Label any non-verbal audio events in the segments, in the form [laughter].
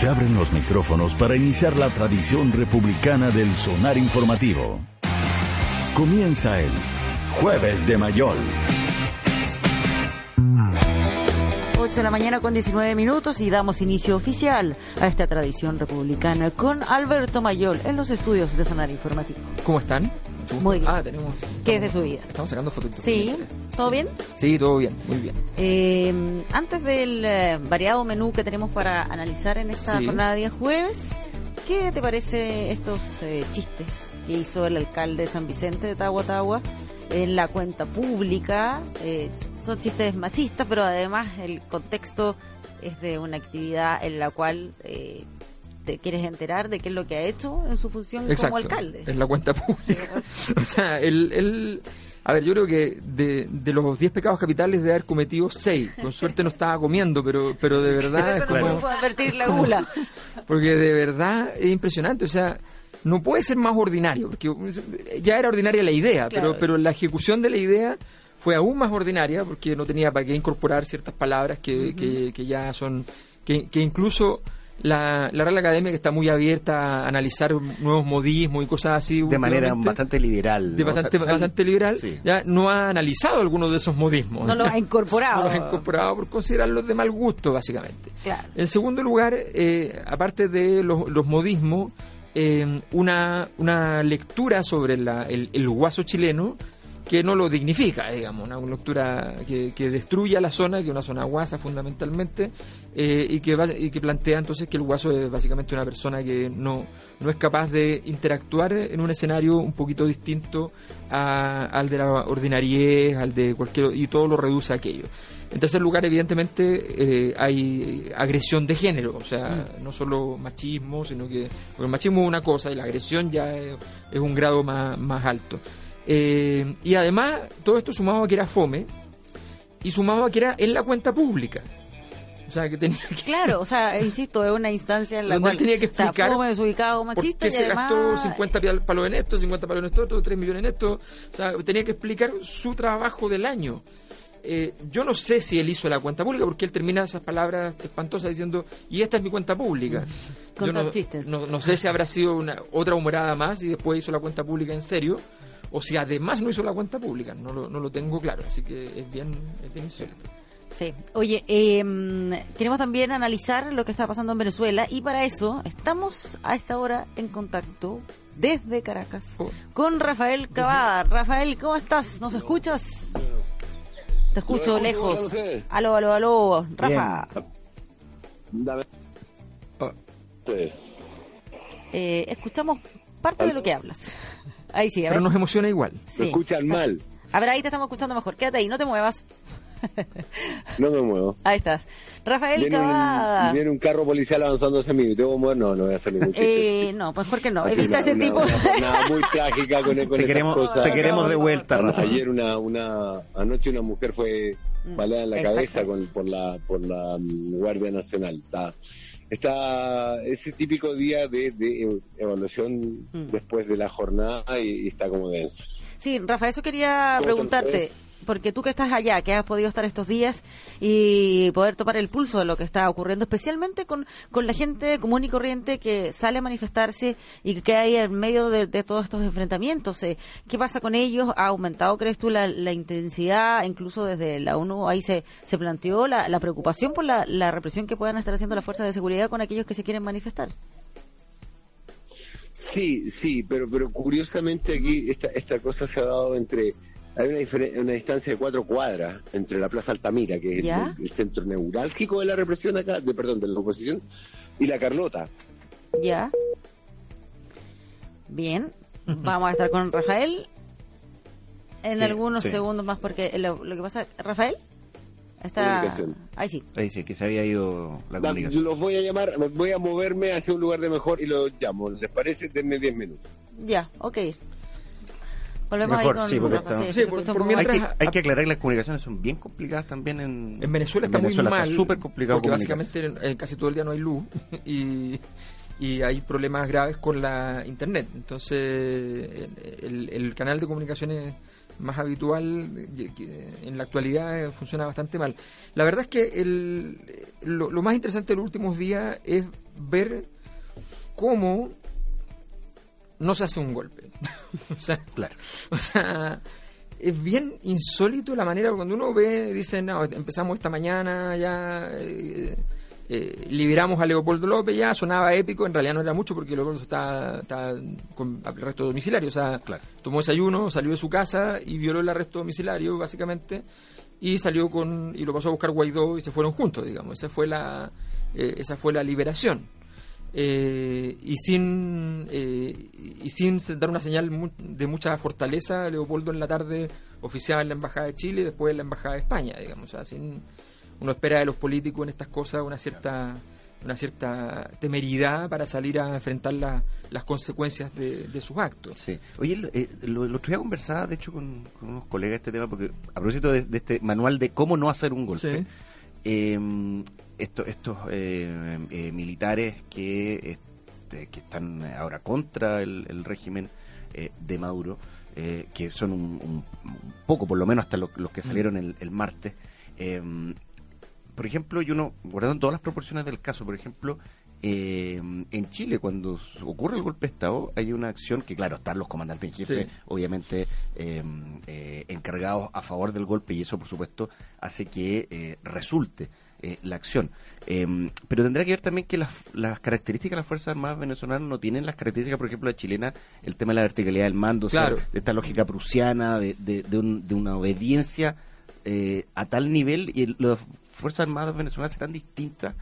Se abren los micrófonos para iniciar la tradición republicana del sonar informativo. Comienza el Jueves de Mayol. 8 de la mañana con 19 minutos y damos inicio oficial a esta tradición republicana con Alberto Mayol en los estudios de Sonar Informativo. ¿Cómo están? Muy bien. Ah, tenemos. ¿Qué es de su vida? Estamos sacando fotos. Sí, ¿todo bien? Sí, todo bien, muy bien. Eh, antes del eh, variado menú que tenemos para analizar en esta Sí. jornada de día jueves, ¿qué te parece estos eh, chistes que hizo el alcalde de San Vicente de Tahuatahua en la cuenta pública? Eh, son chistes machistas, pero además el contexto es de una actividad en la cual eh, te quieres enterar de qué es lo que ha hecho en su función Exacto. como alcalde. En la cuenta pública. [laughs] [laughs] o sea, él, él- A ver, yo creo que de, de los 10 pecados capitales de haber cometido 6. Con suerte no estaba comiendo, pero, pero de verdad es Eso no como. puedo advertir la como- gula. [laughs] Porque de verdad es impresionante. O sea, no puede ser más ordinario. Porque ya era ordinaria la idea, Claro. pero, pero la ejecución de la idea fue aún más ordinaria porque no tenía para qué incorporar ciertas palabras que, que, que ya son. que, que incluso. La, la Real Academia que está muy abierta a analizar nuevos modismos y cosas así. de manera bastante liberal. de ¿no? bastante, O sea, bastante liberal, Sí. ya no ha analizado algunos de esos modismos. No lo ha incorporado. [laughs] No los ha incorporado por considerarlos de mal gusto, básicamente. Claro. En segundo lugar, eh, aparte de los, los modismos, eh, una, una lectura sobre la- el, el guaso chileno que no lo dignifica, digamos, una lectura que, que destruye a la zona, que es una zona guasa fundamentalmente, eh, y, que va- y que plantea entonces que el guaso es básicamente una persona que no, no es capaz de interactuar en un escenario un poquito distinto a- al de la ordinariez, al de cualquier, y todo lo reduce a aquello. En tercer lugar, evidentemente, eh, hay agresión de género, o sea, no solo machismo, sino que porque el machismo es una cosa y la agresión ya es, es un grado más, más alto. Eh, y además, todo esto sumado a que era fome y sumado a que era en la cuenta pública. O sea, que tenía que Claro, o sea, [laughs] insisto, es una instancia en la cual tenía que o sea, explicar fome, desubicado, ¿Por machista qué se además gastó 50 pal- palos en esto, 50 palos en esto, otro, 3 millones en esto? O sea, tenía que explicar su trabajo del año. Eh, yo no sé si él hizo la cuenta pública porque él termina esas palabras espantosas diciendo, y esta es mi cuenta pública. Yo no, no, no sé si habrá sido una, otra humorada más y después hizo la cuenta pública en serio, o si además no hizo la cuenta pública. No lo, no lo tengo claro, así que es bien, es bien insólito. Sí. Oye, eh, queremos también analizar lo que está pasando en Venezuela y para eso estamos a esta hora en contacto desde Caracas Oh. con Rafael Cavada. Rafael, ¿cómo estás? ¿Nos escuchas? Te escucho lejos. Aló, aló, aló. Rafa, Dame. Ah. Eh, escuchamos parte de lo que hablas. Ahí sí, a ver. Pero nos emociona igual. Sí. escuchan mal. A ver, ahí te estamos escuchando mejor. Quédate ahí, no te muevas. No me muevo. Ahí estás. Rafael Viene Cavada. un, viene un carro policial avanzando hacia mí. ¿Me tengo que mover? No, no voy a ningún chiste. Eh, no, pues ¿por qué no? Así, Evita una, ese una- tipo. una muy trágica con, con Te esas queremos, cosas. te queremos de vuelta, Rafa. Ayer una, una, anoche una mujer fue baleada en la Mm, Exacto. cabeza con, por la, por la mm, Guardia Nacional. Está, está ese típico día de, de ev- evaluación Mm. después de la jornada y, y está como denso. Sí, Rafa, eso quería ¿Cómo preguntarte. Porque tú que estás allá, que has podido estar estos días y poder tomar el pulso de lo que está ocurriendo, especialmente con, con la gente común y corriente que sale a manifestarse y que hay en medio de, todos estos enfrentamientos. eh, ¿Qué pasa con ellos? ¿Ha aumentado, crees tú, la, la intensidad? Incluso desde la ONU ahí se, se planteó la, la preocupación por la, la represión que puedan estar haciendo las fuerzas de seguridad con aquellos que se quieren manifestar. Sí, sí, pero, pero curiosamente aquí esta, esta cosa se ha dado entre... Hay una, diferen- una distancia de cuatro cuadras entre la Plaza Altamira, que es el, centro neurálgico de la represión acá, de perdón, de la oposición, y la Carlota. Ya. Bien. Vamos a estar con Rafael en Sí, algunos sí. segundos más porque lo, lo que pasa, Rafael, Está... Ahí sí. Ahí sí, que se había ido la comunicación. los voy a llamar, voy a moverme hacia un lugar de mejor y los llamo. ¿Les parece? Denme 10 minutos. Ya, ok. Volvemos Mejor, ahí con sí, porque Rafa, está- sí, Sí, se por- escucha un por poco Hay más. que, mientras- hay que aclarar que las comunicaciones son bien complicadas también en... En Venezuela está en muy mal. Está súper complicado Porque básicamente eh, casi todo el día no hay luz [laughs] y, y hay problemas graves con la internet. Entonces, el, el canal de comunicaciones más habitual eh, en la actualidad eh, funciona bastante mal. La verdad es que el, lo, lo más interesante de los últimos días es ver cómo no se hace un golpe. [laughs] o sea, Claro. o sea, es bien insólito la manera cuando uno ve, dicen, no, empezamos esta mañana, ya eh, eh, liberamos a Leopoldo López, ya sonaba épico, en realidad no era mucho porque Leopoldo está, está con arresto domiciliario, o sea, Claro. tomó desayuno, salió de su casa y violó el arresto domiciliario, básicamente, y salió con, y lo pasó a buscar Guaidó y se fueron juntos, digamos, esa fue la, eh, esa fue la liberación. Eh, y sin eh, y sin dar una señal de mucha fortaleza, Leopoldo en la tarde oficiaba en la Embajada de Chile y después en la Embajada de España, digamos. O sea, sin, uno espera de los políticos en estas cosas una cierta una cierta temeridad para salir a enfrentar la- las consecuencias de, de sus actos. Sí. Oye, lo, eh, lo, el otro día conversaba, de hecho, con, con unos colegas este tema, porque a propósito de, de este manual de cómo no hacer un golpe, Sí. Eh, esto- estos eh, eh, militares que, este, que están ahora contra el, el régimen eh, de Maduro, eh, que son un, un- un poco, por lo menos hasta lo- los que salieron el, el martes, eh, por ejemplo, y uno, guardando todas las proporciones del caso, por ejemplo, eh, en Chile, cuando ocurre el golpe de Estado, hay una acción que, claro, están los comandantes en jefe, Sí. obviamente, eh, eh, encargados a favor del golpe, y eso, por supuesto, hace que eh, resulte la acción. Eh, pero tendrá que ver también que las, las características de las Fuerzas Armadas venezolanas no tienen las características, por ejemplo, de chilena, el tema de la verticalidad del mando, o sea, de esta lógica prusiana, de, de, de un- de una obediencia a tal nivel, y el- las Fuerzas Armadas venezolanas serán distintas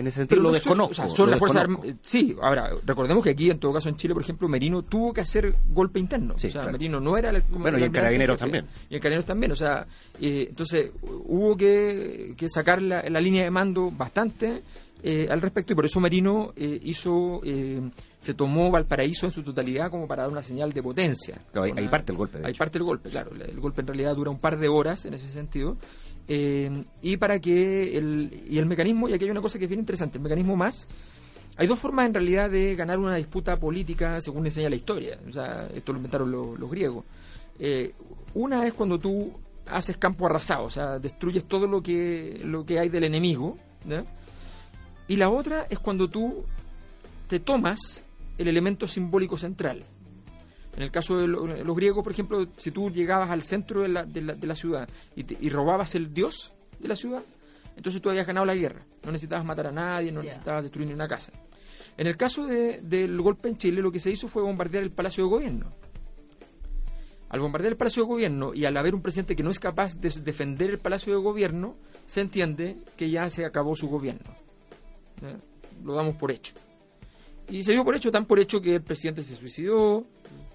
en ese sentido. lo no son- o sea, son las fuerzas desconozco. arm- Sí, ahora, recordemos que aquí, en todo caso, en Chile, por ejemplo, Merino tuvo que hacer golpe interno. Sí, o sea, claro. Merino no era el. como Bueno, el y en Carabineros también. Y en Carabineros también, o sea, eh, entonces hubo que, que sacar la, la línea de mando bastante eh, al respecto y por eso Merino eh, hizo. eh, se tomó Valparaíso en su totalidad como para dar una señal de potencia. Claro, ahí parte el golpe, de Ahí hecho. parte el golpe, claro. El golpe en realidad dura un par de horas en ese sentido. Eh, y para que el, y el mecanismo, y aquí hay una cosa que es bien interesante, el mecanismo más, hay dos formas en realidad de ganar una disputa política según enseña la historia. O sea, esto lo inventaron los, griegos. Eh, una es cuando tú haces campo arrasado, o sea, destruyes todo lo que, lo que hay del enemigo. Y la otra es cuando tú te tomas el elemento simbólico central. En el caso de lo- los griegos, por ejemplo, si tú llegabas al centro de la, de la, de la ciudad y, te- y robabas el dios de la ciudad, entonces tú habías ganado la guerra. No necesitabas matar a nadie, no necesitabas destruir ni una casa. En el caso de- del golpe en Chile, lo que se hizo fue bombardear el Palacio de Gobierno. Al bombardear el Palacio de Gobierno y al haber un presidente que no es capaz de defender el Palacio de Gobierno, se entiende que ya se acabó su gobierno. Lo damos por hecho. Y se dio por hecho, tan por hecho que el presidente se suicidó,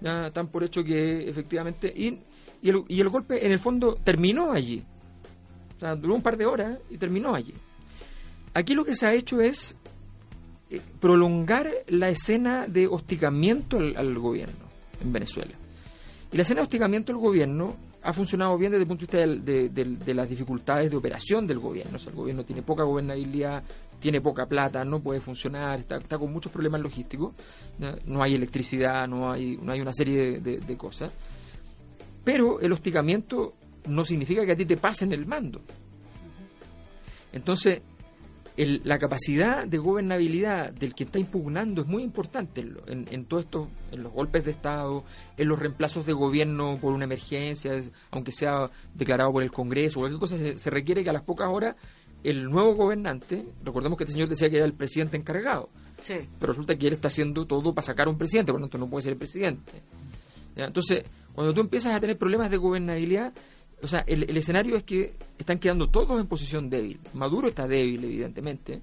ya, tan por hecho que efectivamente... Y, y, el, golpe en el fondo terminó allí. O sea, duró un par de horas y terminó allí. Aquí lo que se ha hecho es eh, prolongar la escena de hostigamiento al, gobierno en Venezuela. Y la escena de hostigamiento al gobierno ha funcionado bien desde el punto de vista de, de las dificultades de operación del gobierno. O sea, el gobierno tiene poca gobernabilidad, tiene poca plata, no puede funcionar, está, está con muchos problemas logísticos. No hay electricidad, no hay, no hay una serie de, cosas. Pero el hostigamiento no significa que a ti te pasen el mando. Entonces, el- la capacidad de gobernabilidad del que está impugnando es muy importante en, en, en todo esto, en los golpes de Estado, en los reemplazos de gobierno por una emergencia, aunque sea declarado por el Congreso cualquier cosa, se requiere que a las pocas horas el nuevo gobernante, recordemos que este señor decía que era el presidente encargado, Sí. pero resulta que él está haciendo todo para sacar a un presidente, por lo tanto no puede ser el presidente. ¿Ya? Entonces, cuando tú empiezas a tener problemas de gobernabilidad, o sea, el, el escenario es que están quedando todos en posición débil. Maduro está débil, evidentemente,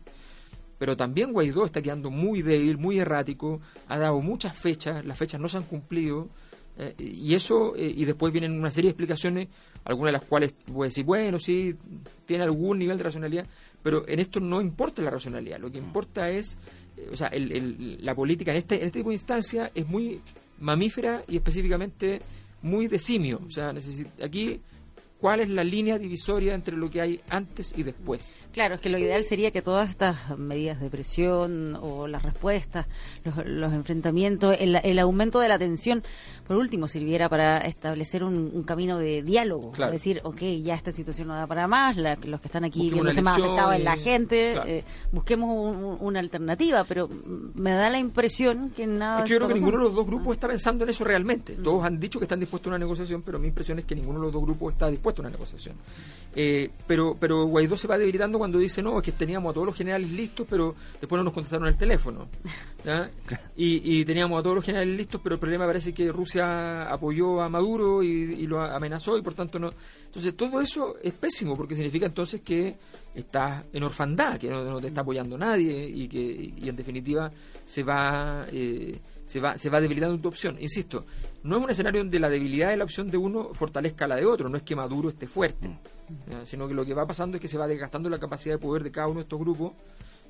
pero también Guaidó está quedando muy débil, muy errático, ha dado muchas fechas, las fechas no se han cumplido, Eh, y eso, eh, y después vienen una serie de explicaciones, algunas de las cuales a decir, bueno, sí, tiene algún nivel de racionalidad, pero en esto no importa la racionalidad, lo que importa es, eh, o sea, el- el- la política en este, en este tipo de instancia es muy mamífera y específicamente muy de simio. O sea, aquí, ¿cuál es la línea divisoria entre lo que hay antes y después? Claro, es que lo ideal sería que todas estas medidas de presión o las respuestas, los, los enfrentamientos, el, el aumento de la tensión, por último, sirviera para establecer un, un camino de diálogo. Claro. Decir, ok, ya esta situación no da para más, la- los que están aquí viéndose más afectados es y- la gente, claro. eh, busquemos un- un- una alternativa, pero me da la impresión que nada... Es que yo creo que ninguno de los dos grupos está pensando en eso realmente. Mm. Todos han dicho que están dispuestos a una negociación, pero mi impresión es que ninguno de los dos grupos está dispuesto a una negociación. Eh, pero, pero Guaidó se va debilitando cuando dice, no, es que teníamos a todos los generales listos, pero después no nos contestaron el teléfono. [laughs] ¿ya? Y, y teníamos a todos los generales listos, pero el problema parece que Rusia apoyó a Maduro y, y lo amenazó y por tanto no... Entonces todo eso es pésimo porque significa entonces que estás en orfandad, que no, no te está apoyando nadie y que y en definitiva se va... eh, se va, se va debilitando tu opción. Insisto, no es un escenario donde la debilidad de la opción de uno fortalezca la de otro, no es que Maduro esté fuerte, ¿ya? sino que lo que va pasando es que se va desgastando la capacidad de poder de cada uno de estos grupos.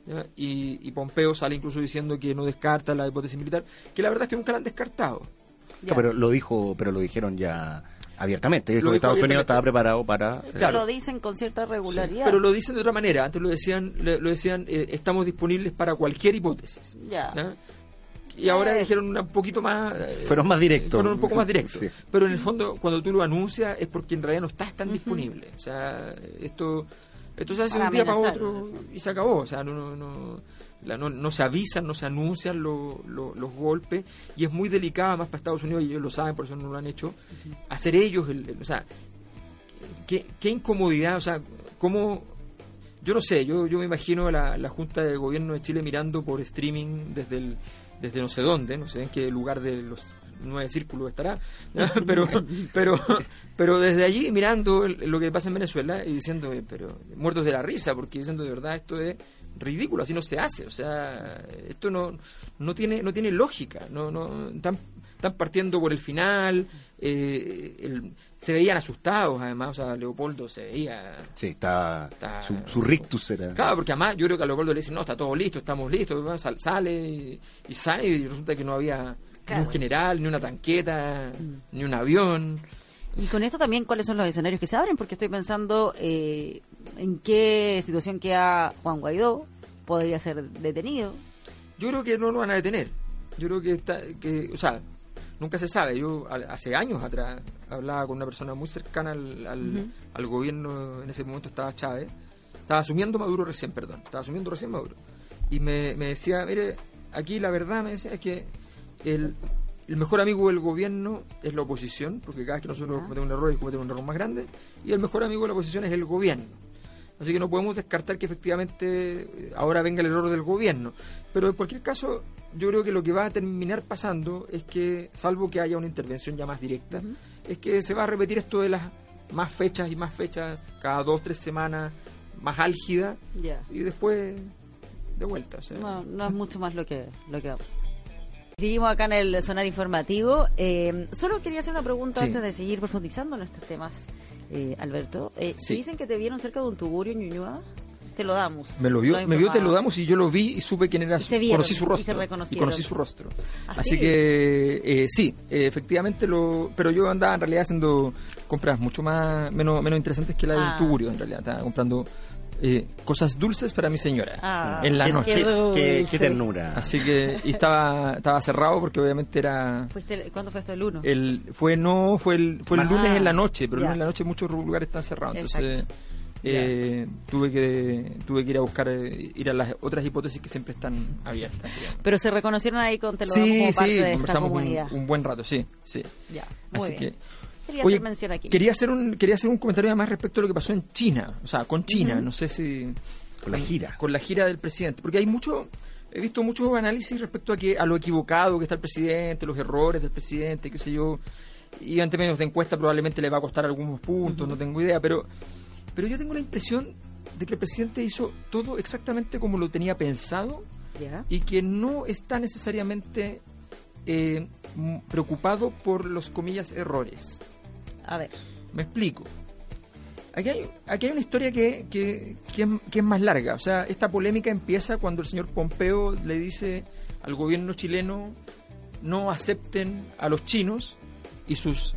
¿ya? Y, y Pompeo sale incluso diciendo que no descarta la hipótesis militar, que la verdad es que nunca la han descartado. Ya. Pero lo dijo, pero lo dijeron ya abiertamente. Dijo que Estados Unidos estaba preparado para. eh, Claro. Lo dicen con cierta regularidad. Pero lo dicen de otra manera, antes lo decían, le- lo decían eh, estamos disponibles para cualquier hipótesis. Ya. ¿ya? Y ahora Eh. dijeron un poquito más... eh, Fueron más directos. Fueron un poco más directos. Sí. Pero en el fondo, cuando tú lo anuncias, es porque en realidad no estás tan disponible. O sea, esto, esto se hace de Para un día para otro y se acabó. O sea, no, no, no, la- no, no se avisan, no se anuncian lo- lo- los golpes. Y es muy delicado, más para Estados Unidos, y ellos lo saben, por eso no lo han hecho, hacer ellos, el, el- o sea, qué, qué incomodidad, o sea, cómo... Yo no sé, yo, yo me imagino la, la Junta de Gobierno de Chile mirando por streaming desde el, desde no sé dónde, no sé en qué lugar de los nueve círculos estará, ¿no? [laughs] [laughs] pero, pero, pero desde allí mirando lo que pasa en Venezuela y diciendo, eh, pero muertos de la risa, porque diciendo de verdad esto es ridículo, así no se hace, o sea, esto no, no tiene, no tiene lógica, no, no, están, están partiendo por el final, eh, el- se veían asustados además, o sea, Leopoldo se veía Sí, está. Está- su, su rictus era. Claro, porque además yo creo que a Leopoldo le dicen, no, está todo listo, estamos listos, sal- sale y, y sale y resulta que no había ni un general, ni una tanqueta, ni un avión. Y con esto también, ¿cuáles son los escenarios que se abren? Porque estoy pensando eh, en qué situación queda Juan Guaidó. Podría ser detenido. Yo creo que no lo van a detener. Yo creo que, está, que o sea, nunca se sabe. Yo hace años atrás hablaba con una persona muy cercana al, al, al gobierno, en ese momento estaba Chávez, estaba asumiendo Maduro recién, perdón, estaba asumiendo recién Maduro. Y me, me decía, mire, aquí la verdad me decía es que el, el mejor amigo del gobierno es la oposición, porque cada vez que nosotros cometemos un error, cometemos un error más grande, y el mejor amigo de la oposición es el gobierno. Así que no podemos descartar que efectivamente eh, ahora venga el error del gobierno. Pero en cualquier caso, yo creo que lo que va a terminar pasando es que, salvo que haya una intervención ya más directa, es que se va a repetir esto de las más fechas y más fechas, cada dos, tres semanas, más álgida, y después de vuelta. o sea. No, no es mucho más lo que, lo que va a pasar. Seguimos acá en el sonar informativo. Eh, solo quería hacer una pregunta Sí. antes de seguir profundizando en estos temas, eh, Alberto. Eh, Sí. Dicen que te vieron cerca de un tugurio en Ñuñoa. Te lo damos. Me lo vio, me vio, te lo damos y yo lo vi y supe quién era. Y su- se vieron, conocí su y rostro. se reconocieron. conocí su rostro. ¿Ah, Así sí? que eh, sí, eh, efectivamente lo. Pero yo andaba en realidad haciendo compras mucho más menos menos interesantes que la Ah. del tugurio. En realidad estaba comprando eh, cosas dulces para mi señora Ah, en la qué noche. Qué, ternura. Así que y estaba estaba cerrado porque obviamente era Fuiste- ¿Cuándo fue esto el 1? el fue no fue el fue el Ah, lunes en la noche, pero el lunes en la noche muchos lugares están cerrados, entonces Exacto. Eh, tuve que tuve que ir a buscar eh, ir a las otras hipótesis que siempre están abiertas. digamos. Pero se reconocieron ahí con Te lo damos Sí, como parte sí, de esta conversamos un, comunidad. un buen rato, sí, sí. Ya, muy Así bien. que Quería Oye, hacer mención aquí. quería hacer un quería hacer un comentario además respecto a lo que pasó en China, o sea, con China, no sé si Con la gira. con la gira del presidente, porque hay mucho he visto muchos análisis respecto a que a lo equivocado que está el presidente, los errores del presidente, qué sé yo, y ante medios de encuesta probablemente le va a costar algunos puntos, no tengo idea, pero pero yo tengo la impresión de que el presidente hizo todo exactamente como lo tenía pensado y que no está necesariamente eh, preocupado por los comillas errores. A ver. Me explico. Aquí hay, aquí hay una historia que, que, que es, que es más larga. O sea, esta polémica empieza cuando el señor Pompeo le dice al gobierno chileno no acepten a los chinos y sus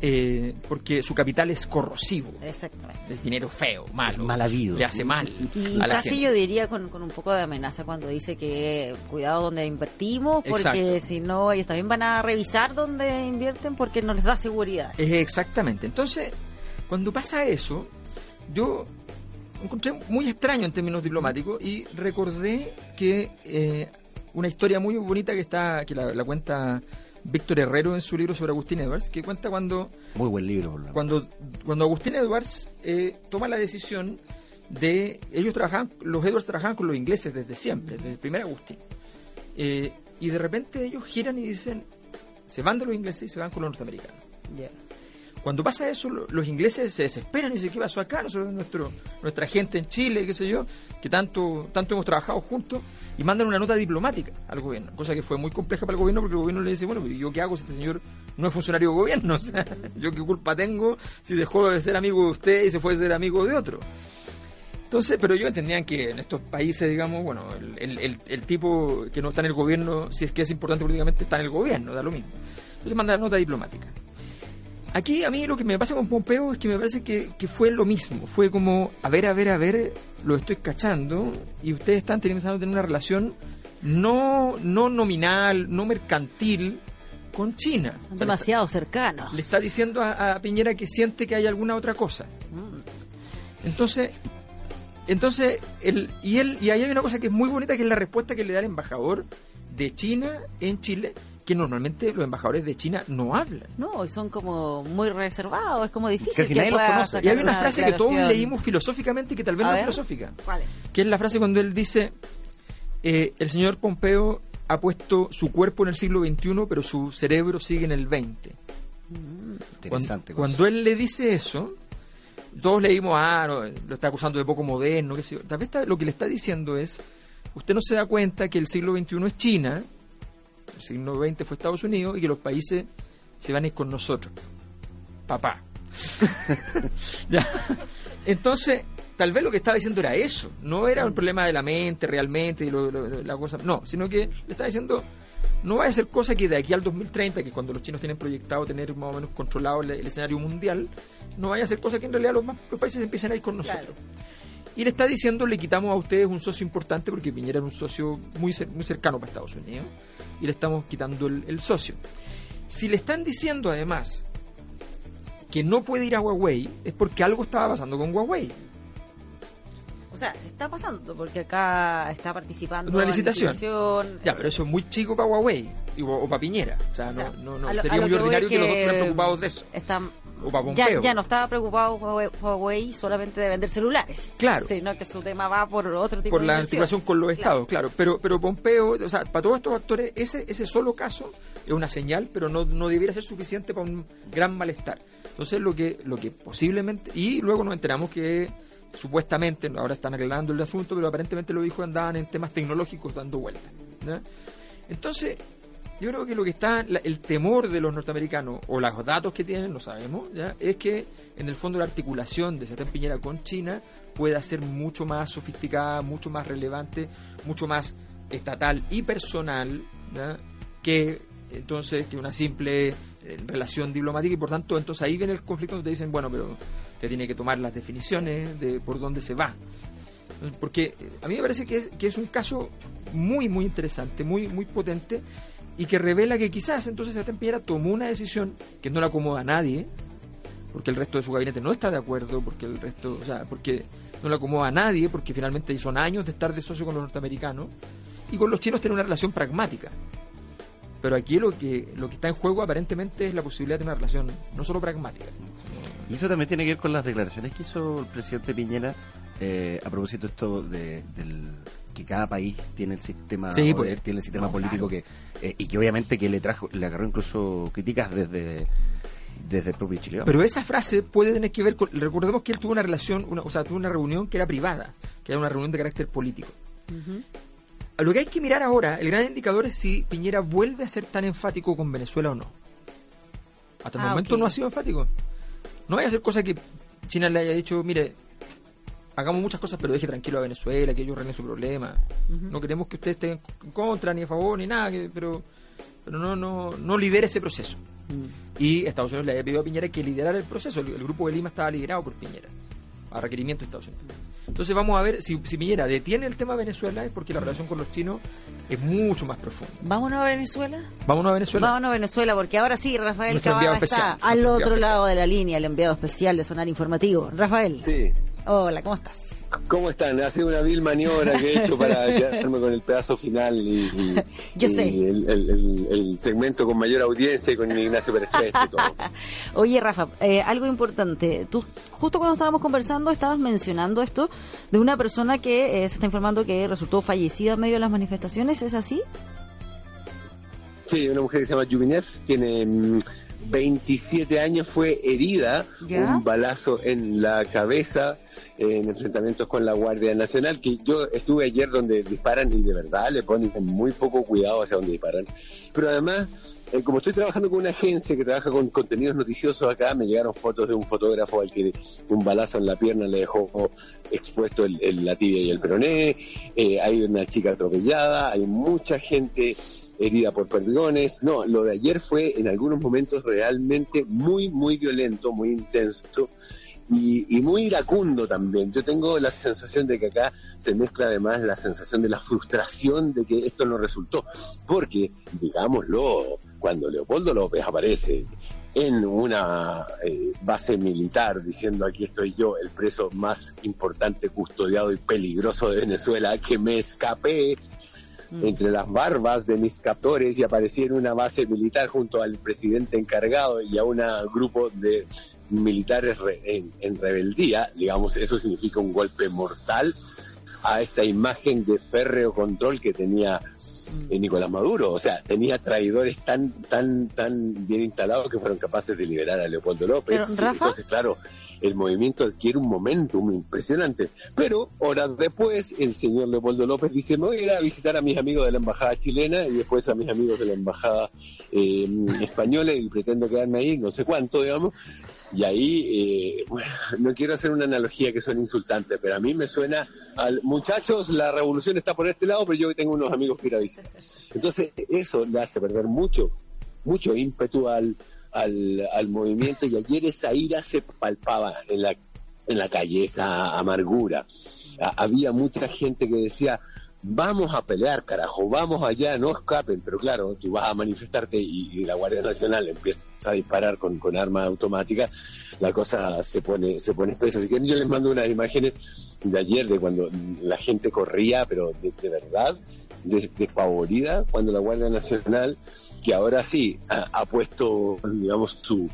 eh, porque su capital es corrosivo, Exactamente. es dinero feo, malo, Mal habido. le hace mal Y a la casi gente. yo diría con, con un poco de amenaza cuando dice que cuidado donde invertimos, porque Exacto. si no, ellos también van a revisar dónde invierten porque no les da seguridad. Es exactamente. Entonces, cuando pasa eso, yo encontré muy extraño en términos diplomáticos y recordé que eh, una historia muy bonita que está que la, la cuenta Víctor Herrero en su libro sobre Agustín Edwards, que cuenta cuando Muy buen libro, por cuando, cuando Agustín Edwards eh, toma la decisión de. Ellos trabajaban, los Edwards trabajaban con los ingleses desde siempre, desde el primer Agustín. Eh, y de repente ellos giran y dicen: se van de los ingleses y se van con los norteamericanos. Cuando pasa eso, lo- los ingleses se desesperan y dicen, ¿qué pasó acá? Nosotros, nuestra gente en Chile, qué sé yo, que tanto, tanto hemos trabajado juntos, y mandan una nota diplomática al gobierno, cosa que fue muy compleja para el gobierno porque el gobierno le dice, bueno, ¿y ¿yo qué hago si este señor no es funcionario de gobierno? [laughs] O sea, ¿yo qué culpa tengo si dejó de ser amigo de usted y se fue a ser amigo de otro? Entonces, pero ellos entendían que en estos países, digamos, bueno, el, tipo que no está en el gobierno, si es que es importante políticamente, está en el gobierno, da lo mismo. Entonces manda la nota diplomática. Aquí a mí lo que me pasa con Pompeo es que me parece que, que fue lo mismo. Fue como, a ver, a ver, a ver, lo estoy cachando y ustedes están teniendo tener una relación no, no nominal, no mercantil con China. O sea, le Demasiado cercanos. está- Le está diciendo a, a Piñera que siente que hay alguna otra cosa. Entonces, entonces el, y él y ahí hay una cosa que es muy bonita que es la respuesta que le da el embajador de China en Chile, que normalmente los embajadores de China no hablan. No, y son como muy reservados, es como difícil Casi que nadie los conoce. Y hay una frase que todos leímos filosóficamente que tal vez A no es filosófica, ¿Cuál es? que es la frase cuando él dice, eh, el señor Pompeo ha puesto su cuerpo en el siglo XXI, pero su cerebro sigue en el XX. Interesante. Cuando, cuando él le dice eso, todos leímos, ah, no, lo está acusando de poco moderno, qué sé yo. Tal vez está- lo que le está diciendo es, usted no se da cuenta que el siglo XXI es China, el siglo XX fue Estados Unidos y que los países se van a ir con nosotros. Papá. [laughs] Ya. Entonces, tal vez lo que estaba diciendo era eso, no era un problema de la mente realmente, y lo- lo- la cosa, no, sino que le estaba diciendo, no vaya a ser cosa que de aquí al 2030, que cuando los chinos tienen proyectado tener más o menos controlado el, el escenario mundial, no vaya a ser cosa que en realidad los, los países empiecen a ir con nosotros. Y le está diciendo, le quitamos a ustedes un socio importante, porque Piñera era un socio muy, muy cercano para Estados Unidos, y le estamos quitando el, el socio. Si le están diciendo además que no puede ir a Huawei, es porque algo estaba pasando con Huawei. O sea, está pasando porque acá está participando En una licitación. licitación. Ya, pero eso es muy chico para Huawei o, o para Piñera. O sea, O sea, no, no, no. a lo- sería muy que ordinario es que, los dos que estuvieran preocupados de eso. Están, ya, Pompeo. ya no estaba preocupado Huawei, solamente de vender celulares. Claro. Sino que su tema va por otro tipo por de la articulación con los estados, claro. Pero, pero Pompeo, o sea, para todos estos actores, ese, ese solo caso es una señal, pero no, no debiera ser suficiente para un gran malestar. Entonces, lo que, lo que posiblemente. Y luego nos enteramos que supuestamente, ahora están aclarando el asunto, pero aparentemente lo dijo andaban en temas tecnológicos dando vueltas. ¿ya? Entonces, yo creo que lo que está, el temor de los norteamericanos, o los datos que tienen, no sabemos, ¿ya? es que en el fondo la articulación de Sebastián Piñera con China pueda ser mucho más sofisticada, mucho más relevante, mucho más estatal y personal que entonces que una simple eh, relación diplomática. Y por tanto entonces ahí viene el conflicto donde te dicen bueno pero te tiene que tomar las definiciones de por dónde se va porque eh, a mí me parece que es, que es un caso muy muy interesante muy muy potente y que revela que quizás entonces Sebastián Piñera tomó una decisión que no le acomoda a nadie porque el resto de su gabinete no está de acuerdo porque el resto o sea porque no le acomoda a nadie porque finalmente son años de estar de socio con los norteamericanos y con los chinos tiene una relación pragmática. Pero aquí lo que lo que está en juego aparentemente es la posibilidad de una relación no solo pragmática. Y eso también tiene que ver con las declaraciones que hizo el presidente Piñera eh, a propósito de esto de, del que cada país tiene el sistema Sí, pues. tiene el sistema No, político que eh, y que obviamente que le trajo le agarró incluso críticas desde desde el propio Chile. Pero esa frase puede tener que ver con. Recordemos que él tuvo una relación, una, o sea, tuvo una reunión que era privada, que era una reunión de carácter político. lo que hay que mirar ahora, el gran indicador es si Piñera vuelve a ser tan enfático con Venezuela o no. Hasta el Ah, momento no ha sido enfático. No vaya a hacer cosas que China le haya dicho, mire, hagamos muchas cosas, pero deje tranquilo a Venezuela, que ellos arreglen su problema. No queremos que usted esté en contra, ni a favor, ni nada, que- pero, pero no, no, no lidere ese proceso. Mm. Y Estados Unidos le había pedido a Piñera que liderara el proceso. El, el grupo de Lima estaba liderado por Piñera, a requerimiento de Estados Unidos. Entonces vamos a ver si, si Piñera detiene el tema Venezuela es porque la relación con los chinos es mucho más profunda. Vámonos a Venezuela. Vámonos a Venezuela. Vámonos a Venezuela, porque ahora sí, Rafael enviado está especial, al nuestro otro lado de la línea, el enviado especial de Sonar Informativo. Rafael. Sí. Hola, ¿cómo estás? ¿Cómo están? Ha sido una vil maniobra que he hecho para [laughs] quedarme con el pedazo final y, y- Yo y sé. El, el- el- el segmento con mayor audiencia y con Ignacio Pérez. [laughs] Oye, Rafa, eh, algo importante. Tú, justo cuando estábamos conversando, estabas mencionando esto de una persona que eh, se está informando que resultó fallecida en medio de las manifestaciones. ¿Es así? Sí, una mujer que se llama Yubinev, tiene mm, 27 años, fue herida, ¿Ya? un balazo en la cabeza en enfrentamientos con la Guardia Nacional, que yo estuve ayer donde disparan y de verdad le ponen con muy poco cuidado hacia donde disparan. Pero además, eh, como estoy trabajando con una agencia que trabaja con contenidos noticiosos acá, me llegaron fotos de un fotógrafo al que un balazo en la pierna le dejó expuesto el, el- la tibia y el peroné, eh, hay una chica atropellada, hay mucha gente herida por perdigones. No, lo de ayer fue en algunos momentos realmente muy, muy violento, muy intenso y, muy iracundo también. Yo tengo la sensación de que acá se mezcla además la sensación de la frustración de que esto no resultó. Porque, digámoslo, cuando Leopoldo López aparece en una eh, base militar diciendo aquí estoy yo, el preso más importante, custodiado y peligroso de Venezuela, que me escapé entre las barbas de mis captores y aparecí en una base militar junto al presidente encargado y a un grupo de militares re- en, en rebeldía, digamos, eso significa un golpe mortal a esta imagen de férreo control que tenía eh, Nicolás Maduro. O sea, tenía traidores tan, tan, tan bien instalados que fueron capaces de liberar a Leopoldo López. Pero, Rafa- Entonces, claro, el movimiento adquiere un momentum impresionante. Pero horas después, el señor Leopoldo López dice, me voy a ir a visitar a mis amigos de la embajada chilena y después a mis amigos de la embajada eh, española y pretendo quedarme ahí, no sé cuánto, digamos. Y ahí, eh, bueno, no quiero hacer una analogía que suene insultante, pero a mí me suena al muchachos, la revolución está por este lado, pero yo tengo unos amigos que ir a visitar. Entonces, eso le hace perder mucho, mucho ímpetu al, al, al movimiento y ayer esa ira se palpaba en la, en la calle, esa amargura. Había mucha gente que decía, vamos a pelear, carajo, vamos allá, no escapen, pero claro, tú vas a manifestarte y, la Guardia Nacional empieza a disparar con, con armas automáticas, la cosa se pone, se pone espesa. Así que yo les mando unas imágenes de ayer de cuando la gente corría, pero de, verdad, des- despavorida, cuando la Guardia Nacional, que ahora sí ha, puesto, digamos, su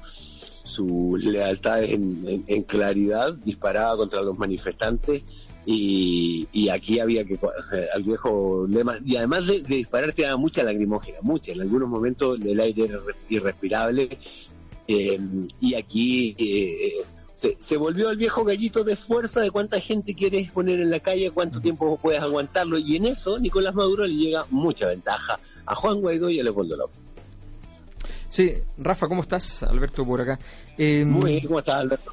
sus lealtades en, claridad, disparaba contra los manifestantes y, y aquí había que, eh, al viejo lema, y además de, de disparar te daba mucha lagrimógena, mucha, en algunos momentos el aire era re- irrespirable eh, y aquí eh, se, se volvió el viejo gallito de fuerza de cuánta gente quieres poner en la calle, cuánto tiempo puedes aguantarlo y en eso Nicolás Maduro le llega mucha ventaja a Juan Guaidó y a Leopoldo López. Sí, Rafa, ¿cómo estás? Alberto por acá. Eh, Muy bien, ¿cómo estás Alberto?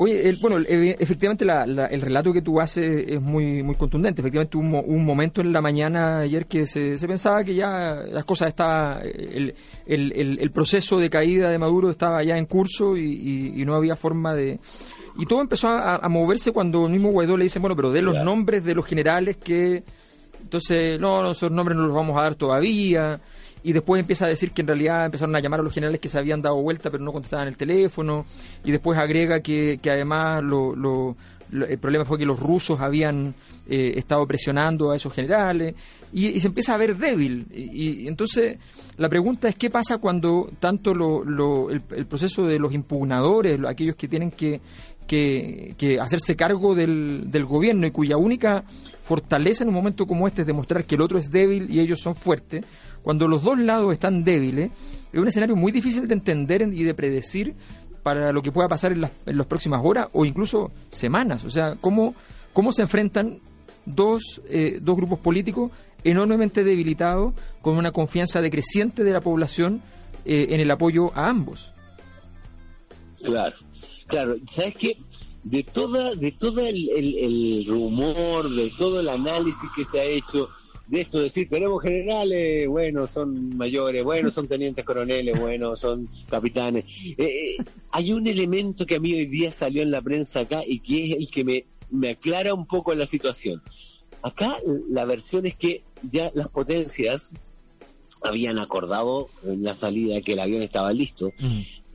Oye, el- bueno, el- efectivamente la- la- el relato que tú haces es muy muy contundente. Efectivamente hubo un, mo- un momento en la mañana ayer que se, se pensaba que ya las cosas estaban, el, el, el- proceso de caída de Maduro estaba ya en curso y, y- y no había forma de... Y todo empezó a, a moverse cuando el mismo Guaidó le dice, bueno, pero de los nombres de los generales que... Entonces, no, esos nombres no los vamos a dar todavía. Y después empieza a decir que en realidad empezaron a llamar a los generales que se habían dado vuelta pero no contestaban el teléfono. Y después agrega que, que además lo, lo- el problema fue que los rusos habían eh, estado presionando a esos generales. Y, y se empieza a ver débil. Y, entonces la pregunta es qué pasa cuando tanto el, el proceso de los impugnadores, lo- aquellos que tienen que, que, hacerse cargo del, del gobierno y cuya única fortaleza en un momento como este es demostrar que el otro es débil y ellos son fuertes, cuando los dos lados están débiles, es un escenario muy difícil de entender y de predecir para lo que pueda pasar en las, en las próximas horas o incluso semanas. O sea, cómo, cómo se enfrentan dos, eh, dos grupos políticos enormemente debilitado, con una confianza decreciente de la población eh, en el apoyo a ambos. Claro, claro. ¿Sabes qué? De toda, de todo el, el, rumor, de todo el análisis que se ha hecho de esto, decir, tenemos generales, bueno, son mayores, bueno, son tenientes coroneles, bueno, son capitanes. Eh, eh, hay un elemento que a mí hoy día salió en la prensa acá y que es el que me, me aclara un poco la situación. Acá la versión es que ya las potencias habían acordado en la salida que el avión estaba listo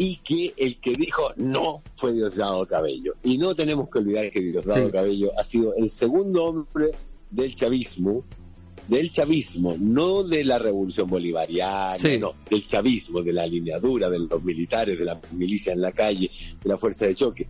y que el que dijo no fue Diosdado Cabello. Y no tenemos que olvidar que Diosdado Cabello ha sido el segundo hombre del chavismo, del chavismo, no de la revolución bolivariana, no, del chavismo, de la alineadura, de los militares, de la milicia en la calle, de la fuerza de choque.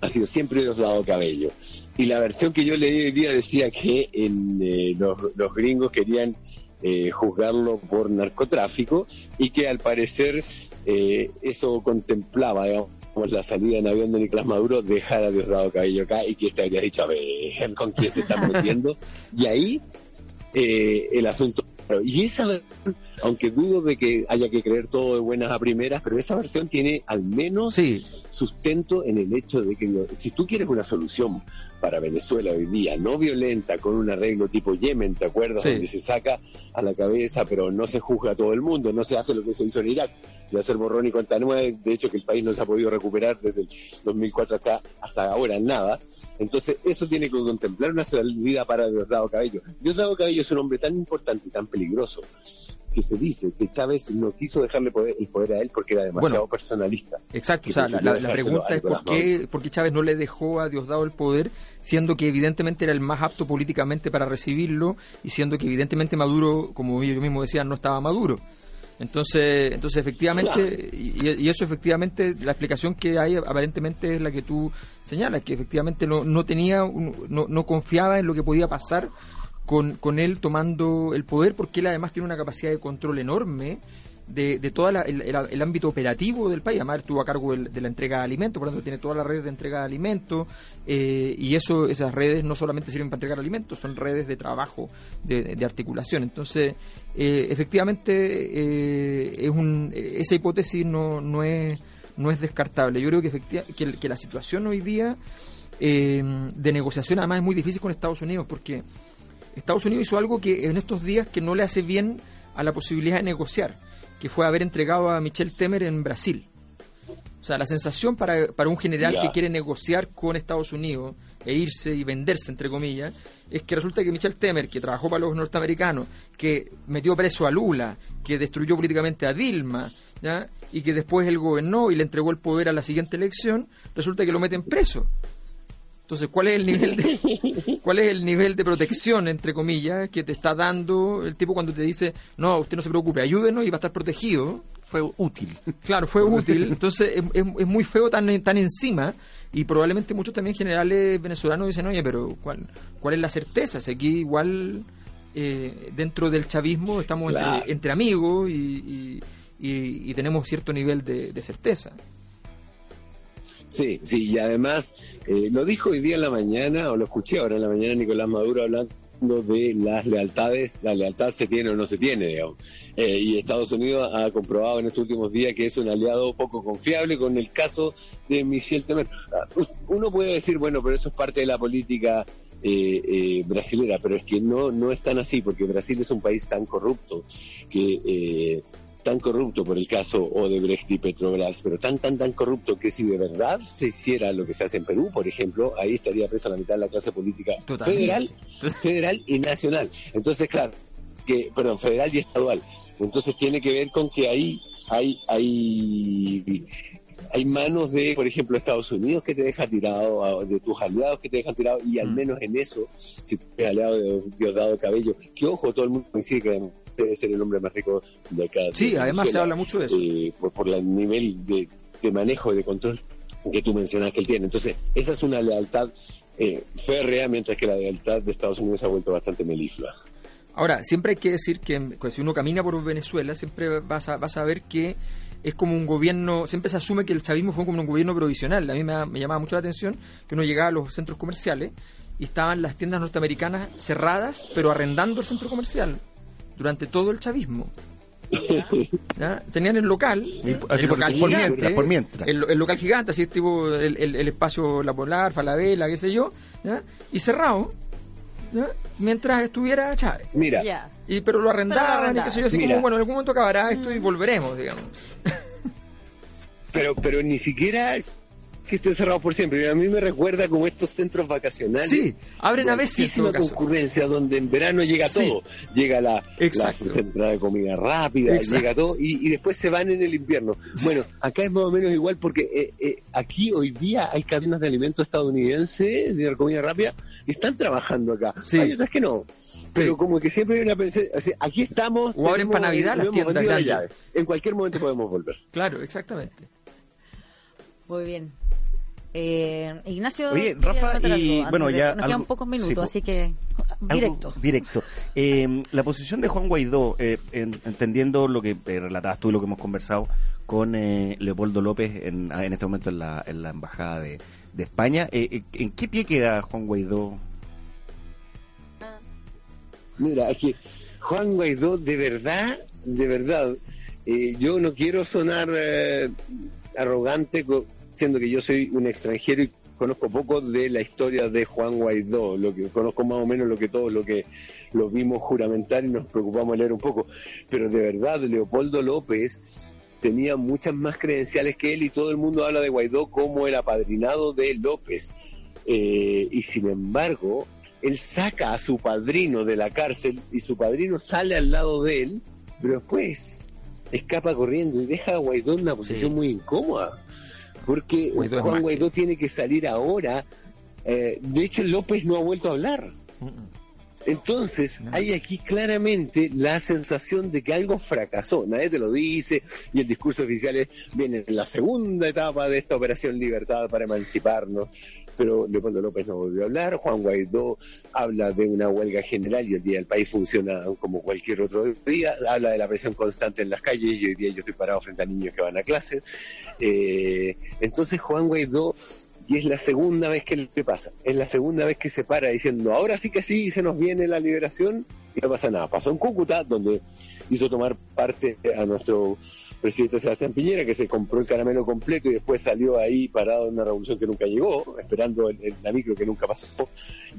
Ha sido siempre Diosdado Cabello. Y la versión que yo leí hoy día decía que en, eh, los, los gringos querían eh, juzgarlo por narcotráfico y que al parecer eh, eso contemplaba, digamos, la salida en avión de Nicolás Maduro, dejar a Diosdado Cabello acá y que este habría dicho, a ver, ¿con quién se están [laughs] metiendo? y ahí eh, el asunto. Y esa aunque dudo de que haya que creer todo de buenas a primeras, pero esa versión tiene al menos sustento en el hecho de que si tú quieres una solución para Venezuela hoy día, no violenta, con un arreglo tipo Yemen, ¿te acuerdas? Donde se saca a la cabeza, pero no se juzga a todo el mundo, no se hace lo que se hizo en Irak, de hacer borrón y cuenta nueva, de hecho que el país no se ha podido recuperar desde el 2004 acá hasta ahora, nada. Entonces, eso tiene que contemplar una salida para Diosdado Cabello. Diosdado Cabello es un hombre tan importante y tan peligroso que se dice que Chávez no quiso dejarle el poder a él porque era demasiado personalista. Exacto, o sea, la, pregunta es por qué, por qué, Chávez no le dejó a Diosdado el poder, siendo que evidentemente era el más apto políticamente para recibirlo y siendo que evidentemente Maduro, como yo mismo decía, no estaba maduro. Entonces, entonces efectivamente, y, eso efectivamente, la explicación que hay aparentemente es la que tú señalas, que efectivamente no, no tenía, no, no confiaba en lo que podía pasar con, con él tomando el poder, porque él además tiene una capacidad de control enorme de, de todo el, ámbito operativo del país. Además, estuvo a cargo de la entrega de alimentos, por lo tanto, tiene toda la red de entrega de alimentos. Eh, y eso esas redes no solamente sirven para entregar alimentos, son redes de trabajo, de, articulación. Entonces, eh, efectivamente, eh, es un, esa hipótesis no, no, es, no es descartable. Yo creo que, que, que la situación hoy día de negociación, además, es muy difícil con Estados Unidos, porque Estados Unidos hizo algo que en estos días que no le hace bien a la posibilidad de negociar que fue haber entregado a Michel Temer en Brasil. O sea, la sensación para, para un general que quiere negociar con Estados Unidos e irse y venderse, entre comillas, es que resulta que Michel Temer, que trabajó para los norteamericanos, que metió preso a Lula, que destruyó políticamente a Dilma, y que después él gobernó y le entregó el poder a la siguiente elección, resulta que lo meten preso. Entonces, ¿cuál es el nivel de [laughs] cuál es el nivel de protección entre comillas que te está dando el tipo cuando te dice, "No, usted no se preocupe, ayúdenos y va a estar protegido"? Fue útil. Claro, fue útil. Entonces, es, muy feo tan tan encima y probablemente muchos también generales venezolanos dicen, "Oye, pero ¿cuál cuál es la certeza? Si aquí igual eh, dentro del chavismo estamos entre, amigos y, y, tenemos cierto nivel de certeza." Sí, sí, y además eh, lo dijo hoy día en la mañana, o lo escuché ahora en la mañana Nicolás Maduro hablando de las lealtades, la lealtad se tiene o no se tiene, digamos. Eh, y Estados Unidos ha comprobado en estos últimos días que es un aliado poco confiable con el caso de Michel Temer. Ah, uno puede decir, bueno, pero eso es parte de la política eh, eh, brasilera, pero es que no, no es tan así, porque Brasil es un país tan corrupto que eh, tan corrupto por el caso Odebrecht y Petrobras, pero tan, tan, tan corrupto que si de verdad se hiciera lo que se hace en Perú, por ejemplo, ahí estaría presa la mitad de la clase política federal, federal y nacional. Entonces, claro, que, perdón, federal y estadual. Entonces tiene que ver con que ahí hay, hay, hay manos de, por ejemplo, Estados Unidos que te deja tirado, de tus aliados que te dejan tirado, y al mm. menos en eso, si tú eres aliado de Diosdado Cabello, que ojo, todo el mundo coincide que debe ser el hombre más rico de acá. Sí, además se habla mucho de eso. Eh, por, el nivel de, manejo y de control que tú mencionas que él tiene. Entonces, esa es una lealtad eh, férrea, mientras que la lealtad de Estados Unidos ha vuelto bastante meliflua. Ahora, siempre hay que decir que pues, si uno camina por Venezuela, siempre vas a, vas a ver que es como un gobierno, siempre se asume que el chavismo fue como un gobierno provisional. A mí me, me llamaba mucho la atención que uno llegaba a los centros comerciales y estaban las tiendas norteamericanas cerradas, pero arrendando el centro comercial durante todo el chavismo. [laughs] ¿Ya? Tenían el local, Así el por- local por gigante, mientras, por mientras. El, el local gigante, así tipo el, el- el espacio La Polar, Falabella, qué sé yo, ¿ya? y cerrado, ¿ya? mientras estuviera Chávez. Mira. Y, pero lo arrendaban y qué sé yo, así Mira. como, bueno, en algún momento acabará esto y volveremos, digamos. [laughs] pero, pero ni siquiera que esté cerrado por siempre. A mí me recuerda como estos centros vacacionales. Sí, abren a veces, caso. concurrencia donde en verano llega Sí. todo. Llega la, central de comida rápida, Exacto. llega todo y, y después se van en el invierno. Bueno, acá es más o menos igual porque eh, eh, aquí hoy día hay cadenas de alimentos estadounidenses de comida rápida que están trabajando acá. Sí. Hay otras que no. Pero como que siempre hay una pensé, o sea, aquí estamos. O abren tenemos- pa' Navidad las tiendas la. En cualquier momento podemos volver. Claro, exactamente. Muy bien. Eh, Ignacio. Oye, quería Rafa, comentar y, algo antes bueno, ya Nos algo- quedan pocos minutos, sí, así que. Directo. Directo. Eh, la posición de Juan Guaidó, eh, en- entendiendo lo que eh, relatabas tú y lo que hemos conversado con eh, Leopoldo López en, en este momento en la, en la embajada de, de España, eh, eh, ¿en qué pie queda Juan Guaidó? Mira, es que Juan Guaidó, de verdad, de verdad, eh, yo no quiero sonar eh, arrogante, co- siendo que yo soy un extranjero y conozco poco de la historia de Juan Guaidó, lo que conozco más o menos lo que todos lo que lo vimos juramentar y nos preocupamos de leer un poco, pero de verdad Leopoldo López tenía muchas más credenciales que él y todo el mundo habla de Guaidó como el apadrinado de López. Eh, y sin embargo, él saca a su padrino de la cárcel y su padrino sale al lado de él, pero después escapa corriendo y deja a Guaidó en una posición Sí. muy incómoda. Porque Guaidó Juan. Guaidó tiene que salir ahora. Eh, de hecho, López no ha vuelto a hablar. Entonces, hay aquí claramente la sensación de que algo fracasó. Nadie te lo dice y el discurso oficial es, viene en la segunda etapa de esta operación Libertad para emanciparnos. Pero Leopoldo López no volvió a hablar. Juan Guaidó habla de una huelga general y el día del país funciona como cualquier otro día. Habla de la presión constante en las calles y hoy día yo estoy parado frente a niños que van a clase. Eh, entonces, Juan Guaidó y es la segunda vez que le pasa. Es la segunda vez que se para diciendo, ahora sí que sí, se nos viene la liberación y no pasa nada. Pasó en Cúcuta, donde hizo tomar parte a nuestro presidente Sebastián Piñera, que se compró el caramelo completo y después salió ahí parado en una revolución que nunca llegó, esperando el, el- la micro que nunca pasó.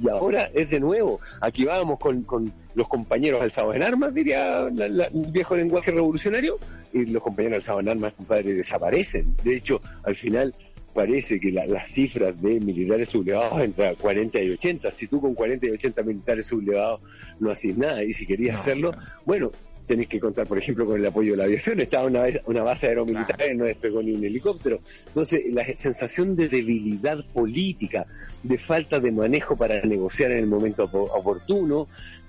Y ahora es de nuevo. Aquí vamos con, con los compañeros alzados en armas, diría la- la- el viejo lenguaje revolucionario, y los compañeros alzados en armas, compadre, desaparecen. De hecho, al final parece que la- las cifras de militares sublevados entre 40 y 80. Si tú con 40 y 80 militares sublevados no haces nada y si querías No, hacerlo, bueno, tenés que contar, por ejemplo, con el apoyo de la aviación. Estaba una, vez- una base aeromilitar y no despegó ni un helicóptero. Entonces, la sensación de debilidad política, de falta de manejo para negociar en el momento opo- oportuno,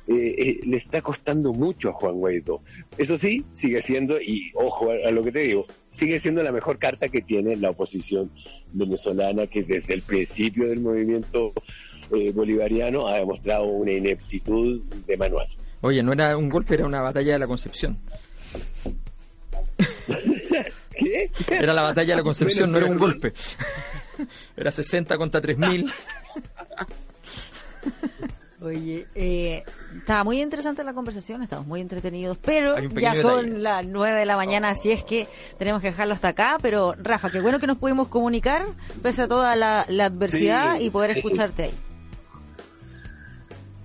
eh, eh, le está costando mucho a Juan Guaidó. Eso sí, sigue siendo, y ojo a, a lo que te digo, sigue siendo la mejor carta que tiene la oposición venezolana, que desde el principio del movimiento eh, bolivariano ha demostrado una ineptitud de manual. Oye, no era un golpe, era una batalla de la Concepción. [laughs] ¿Qué? Era la batalla de la Concepción, no era un golpe. [laughs] Era 60 contra 3000. [laughs] Oye, eh, estaba muy interesante la conversación, estamos muy entretenidos, pero ya son detalle. las nueve de la mañana, así es que tenemos que dejarlo hasta acá. Pero Rafa, qué bueno que nos pudimos comunicar pese a toda la, la adversidad Sí. y poder escucharte ahí.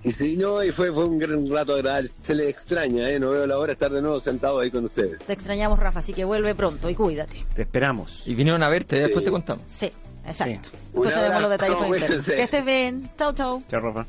Y sí, no, y fue, fue un gran rato agradable. Se le extraña, ¿eh? No veo la hora de estar de nuevo sentado ahí con ustedes. Te extrañamos, Rafa, así que vuelve pronto y cuídate. Te esperamos. Y vinieron a verte, después Sí. te contamos. Sí, exacto. Sí. Después tenemos los detalles por internet. cuídense. Que estés bien. Chau, chau. Chao, Rafa.